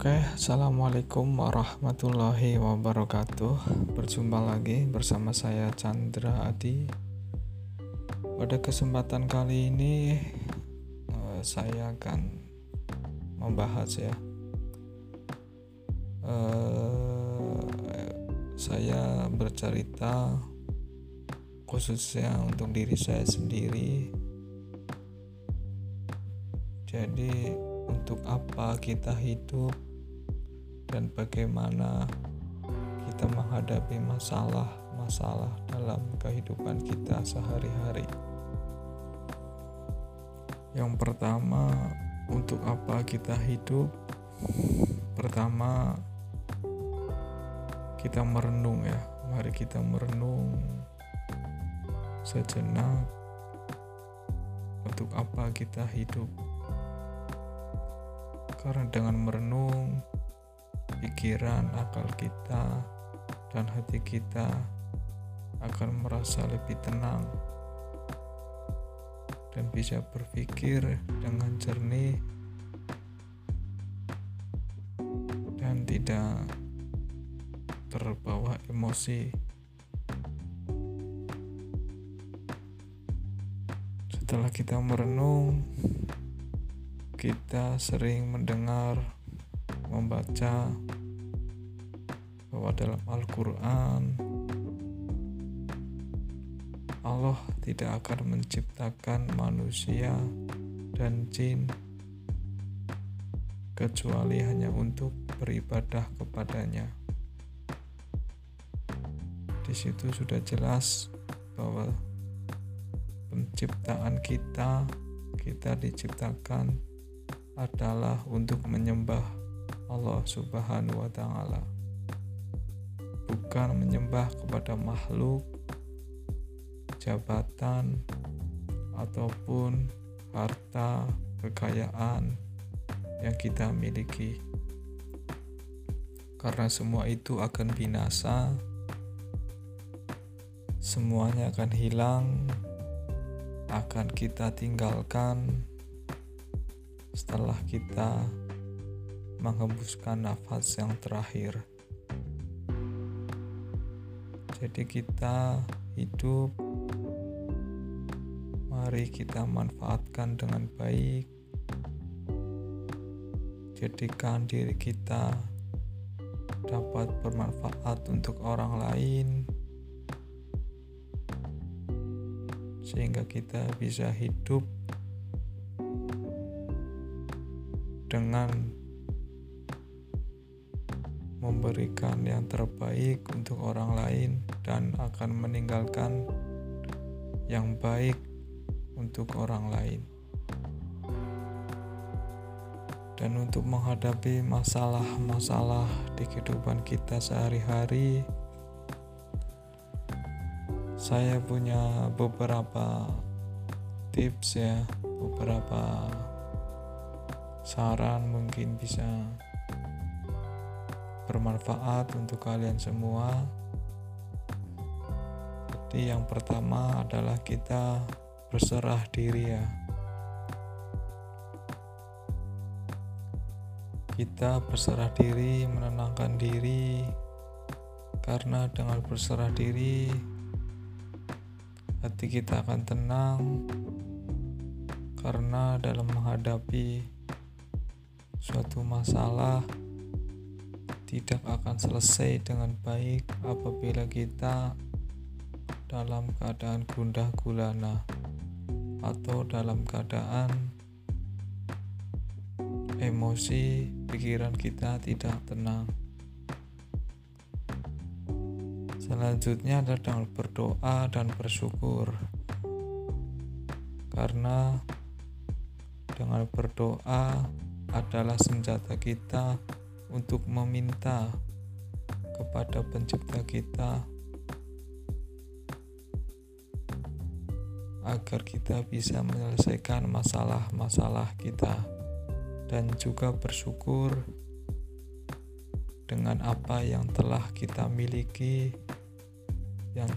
Oke, assalamualaikum warahmatullahi wabarakatuh. Berjumpa lagi bersama saya Chandra Adi. Pada kesempatan kali ini, eh, saya akan membahas ya. Eh, saya bercerita khususnya untuk diri saya sendiri. Jadi, untuk apa kita hidup dan bagaimana kita menghadapi masalah-masalah dalam kehidupan kita sehari-hari. Yang pertama, untuk apa kita hidup? Pertama, kita merenung ya. Mari kita merenung sejenak untuk apa kita hidup. Karena dengan merenung, pikiran, akal kita, dan hati kita akan merasa lebih tenang dan bisa berpikir dengan jernih dan tidak terbawa emosi. Setelah kita merenung, kita sering mendengar, membaca bahwa dalam Al-Quran Allah tidak akan menciptakan manusia dan jin kecuali hanya untuk beribadah kepadanya. Di situ sudah jelas bahwa penciptaan kita kita diciptakan adalah untuk menyembah Allah Subhanahu wa Ta'ala, bukan menyembah kepada makhluk, jabatan, ataupun harta kekayaan yang kita miliki, karena semua itu akan binasa. Semuanya akan hilang, akan kita tinggalkan setelah kita menghembuskan nafas yang terakhir. Jadi kita hidup mari kita manfaatkan dengan baik. Jadikan diri kita dapat bermanfaat untuk orang lain sehingga kita bisa hidup dengan memberikan yang terbaik untuk orang lain dan akan meninggalkan yang baik untuk orang lain. Dan untuk menghadapi masalah-masalah di kehidupan kita sehari-hari, saya punya beberapa tips ya, beberapa saran mungkin bisa bermanfaat untuk kalian semua. Jadi yang pertama adalah kita berserah diri ya. Kita berserah diri, menenangkan diri karena dengan berserah diri hati kita akan tenang karena dalam menghadapi Suatu masalah tidak akan selesai dengan baik apabila kita dalam keadaan gundah gulana atau dalam keadaan emosi pikiran kita tidak tenang. Selanjutnya adalah dengan berdoa dan bersyukur. Karena dengan berdoa adalah senjata kita untuk meminta kepada Pencipta kita agar kita bisa menyelesaikan masalah-masalah kita dan juga bersyukur dengan apa yang telah kita miliki yang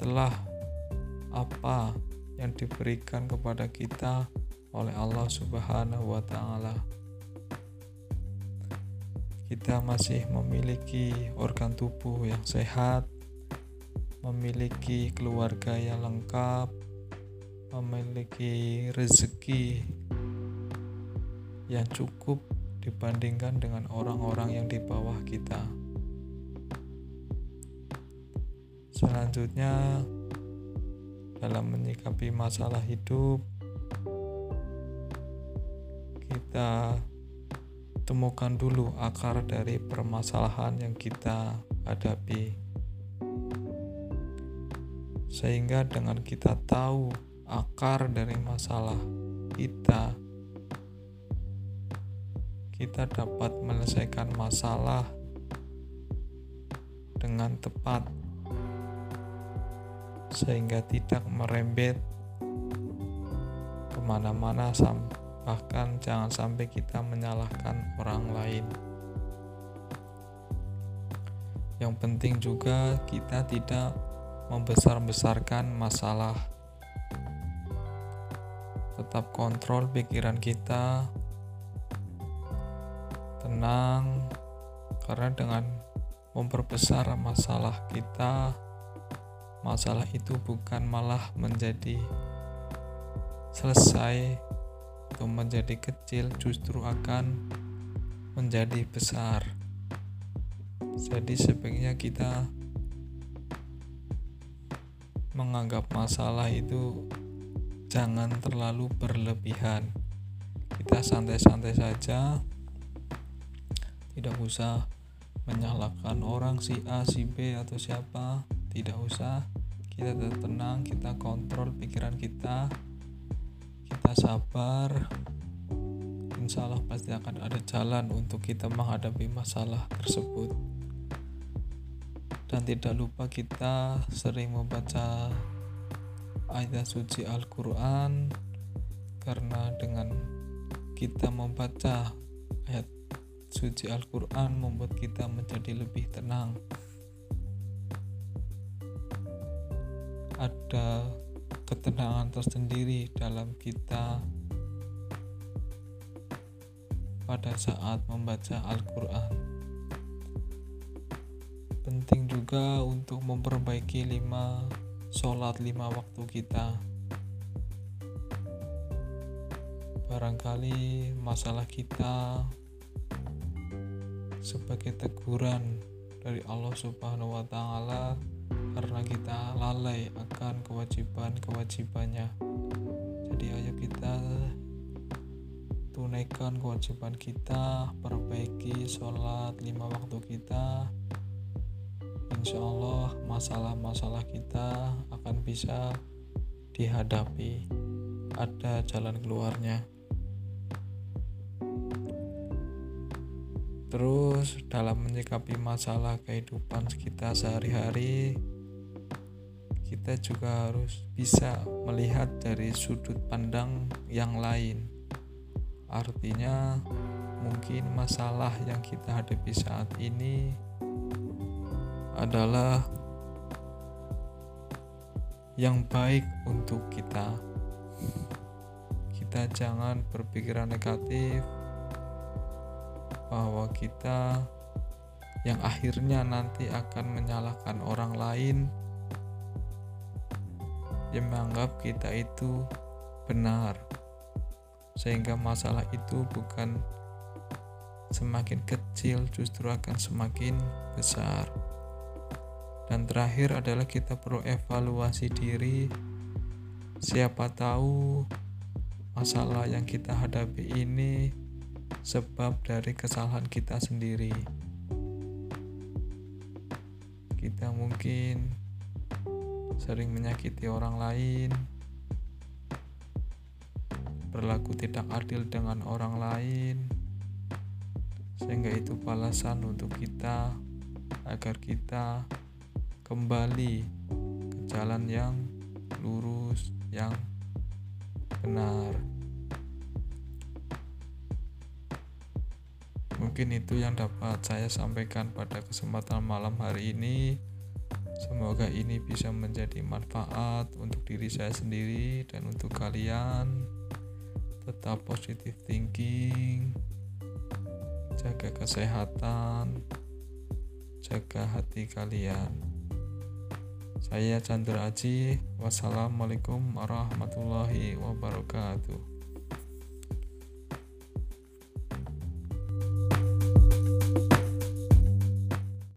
telah apa yang diberikan kepada kita oleh Allah Subhanahu wa taala. Kita masih memiliki organ tubuh yang sehat, memiliki keluarga yang lengkap, memiliki rezeki yang cukup dibandingkan dengan orang-orang yang di bawah kita. Selanjutnya, dalam menyikapi masalah hidup, kita temukan dulu akar dari permasalahan yang kita hadapi. Sehingga dengan kita tahu akar dari masalah kita, kita dapat menyelesaikan masalah dengan tepat sehingga tidak merembet ke mana-mana sampai bahkan jangan sampai kita menyalahkan orang lain. Yang penting juga kita tidak membesar-besarkan masalah. Tetap kontrol pikiran kita, tenang, karena dengan memperbesar masalah kita, masalah itu bukan malah menjadi selesai atau menjadi kecil justru akan menjadi besar. Jadi sebaiknya kita menganggap masalah itu jangan terlalu berlebihan. Kita santai-santai saja. Tidak usah menyalahkan orang si A, si B atau siapa. Tidak usah. Kita tenang, kita kontrol pikiran kita, kita sabar. Insya Allah pasti akan ada jalan untuk kita menghadapi masalah tersebut. Dan tidak lupa kita sering membaca ayat suci Al-Quran karena dengan kita membaca ayat suci Al-Quran membuat kita menjadi lebih tenang. Ada ketenangan tersendiri dalam kita pada saat membaca Al-Quran. Penting juga untuk memperbaiki lima sholat lima waktu kita. Barangkali masalah kita sebagai teguran dari Allah Subhanahu wa Ta'ala karena kita lalai akan kewajiban-kewajibannya. Jadi ayo kita tunaikan kewajiban kita, perbaiki sholat lima waktu kita. Insya Allah masalah-masalah kita akan bisa dihadapi. Ada jalan keluarnya. Terus dalam menyikapi masalah kehidupan kita sehari-hari, kita juga harus bisa melihat dari sudut pandang yang lain. Artinya, mungkin masalah yang kita hadapi saat ini adalah yang baik untuk kita. Kita jangan berpikiran negatif bahwa kita yang akhirnya nanti akan menyalahkan orang lain yang menganggap kita itu benar sehingga masalah itu bukan semakin kecil justru akan semakin besar. Dan terakhir adalah kita perlu evaluasi diri. Siapa tahu masalah yang kita hadapi ini sebab dari kesalahan kita sendiri. Kita mungkin sering menyakiti orang lain, berlaku tidak adil dengan orang lain, sehingga itu balasan untuk kita agar kita kembali ke jalan yang lurus, yang benar. Mungkin itu yang dapat saya sampaikan pada kesempatan malam hari ini. Semoga ini bisa menjadi manfaat untuk diri saya sendiri dan untuk kalian. Tetap positive thinking, jaga kesehatan, jaga hati kalian. Saya Chandra Aji. Wassalamualaikum warahmatullahi wabarakatuh.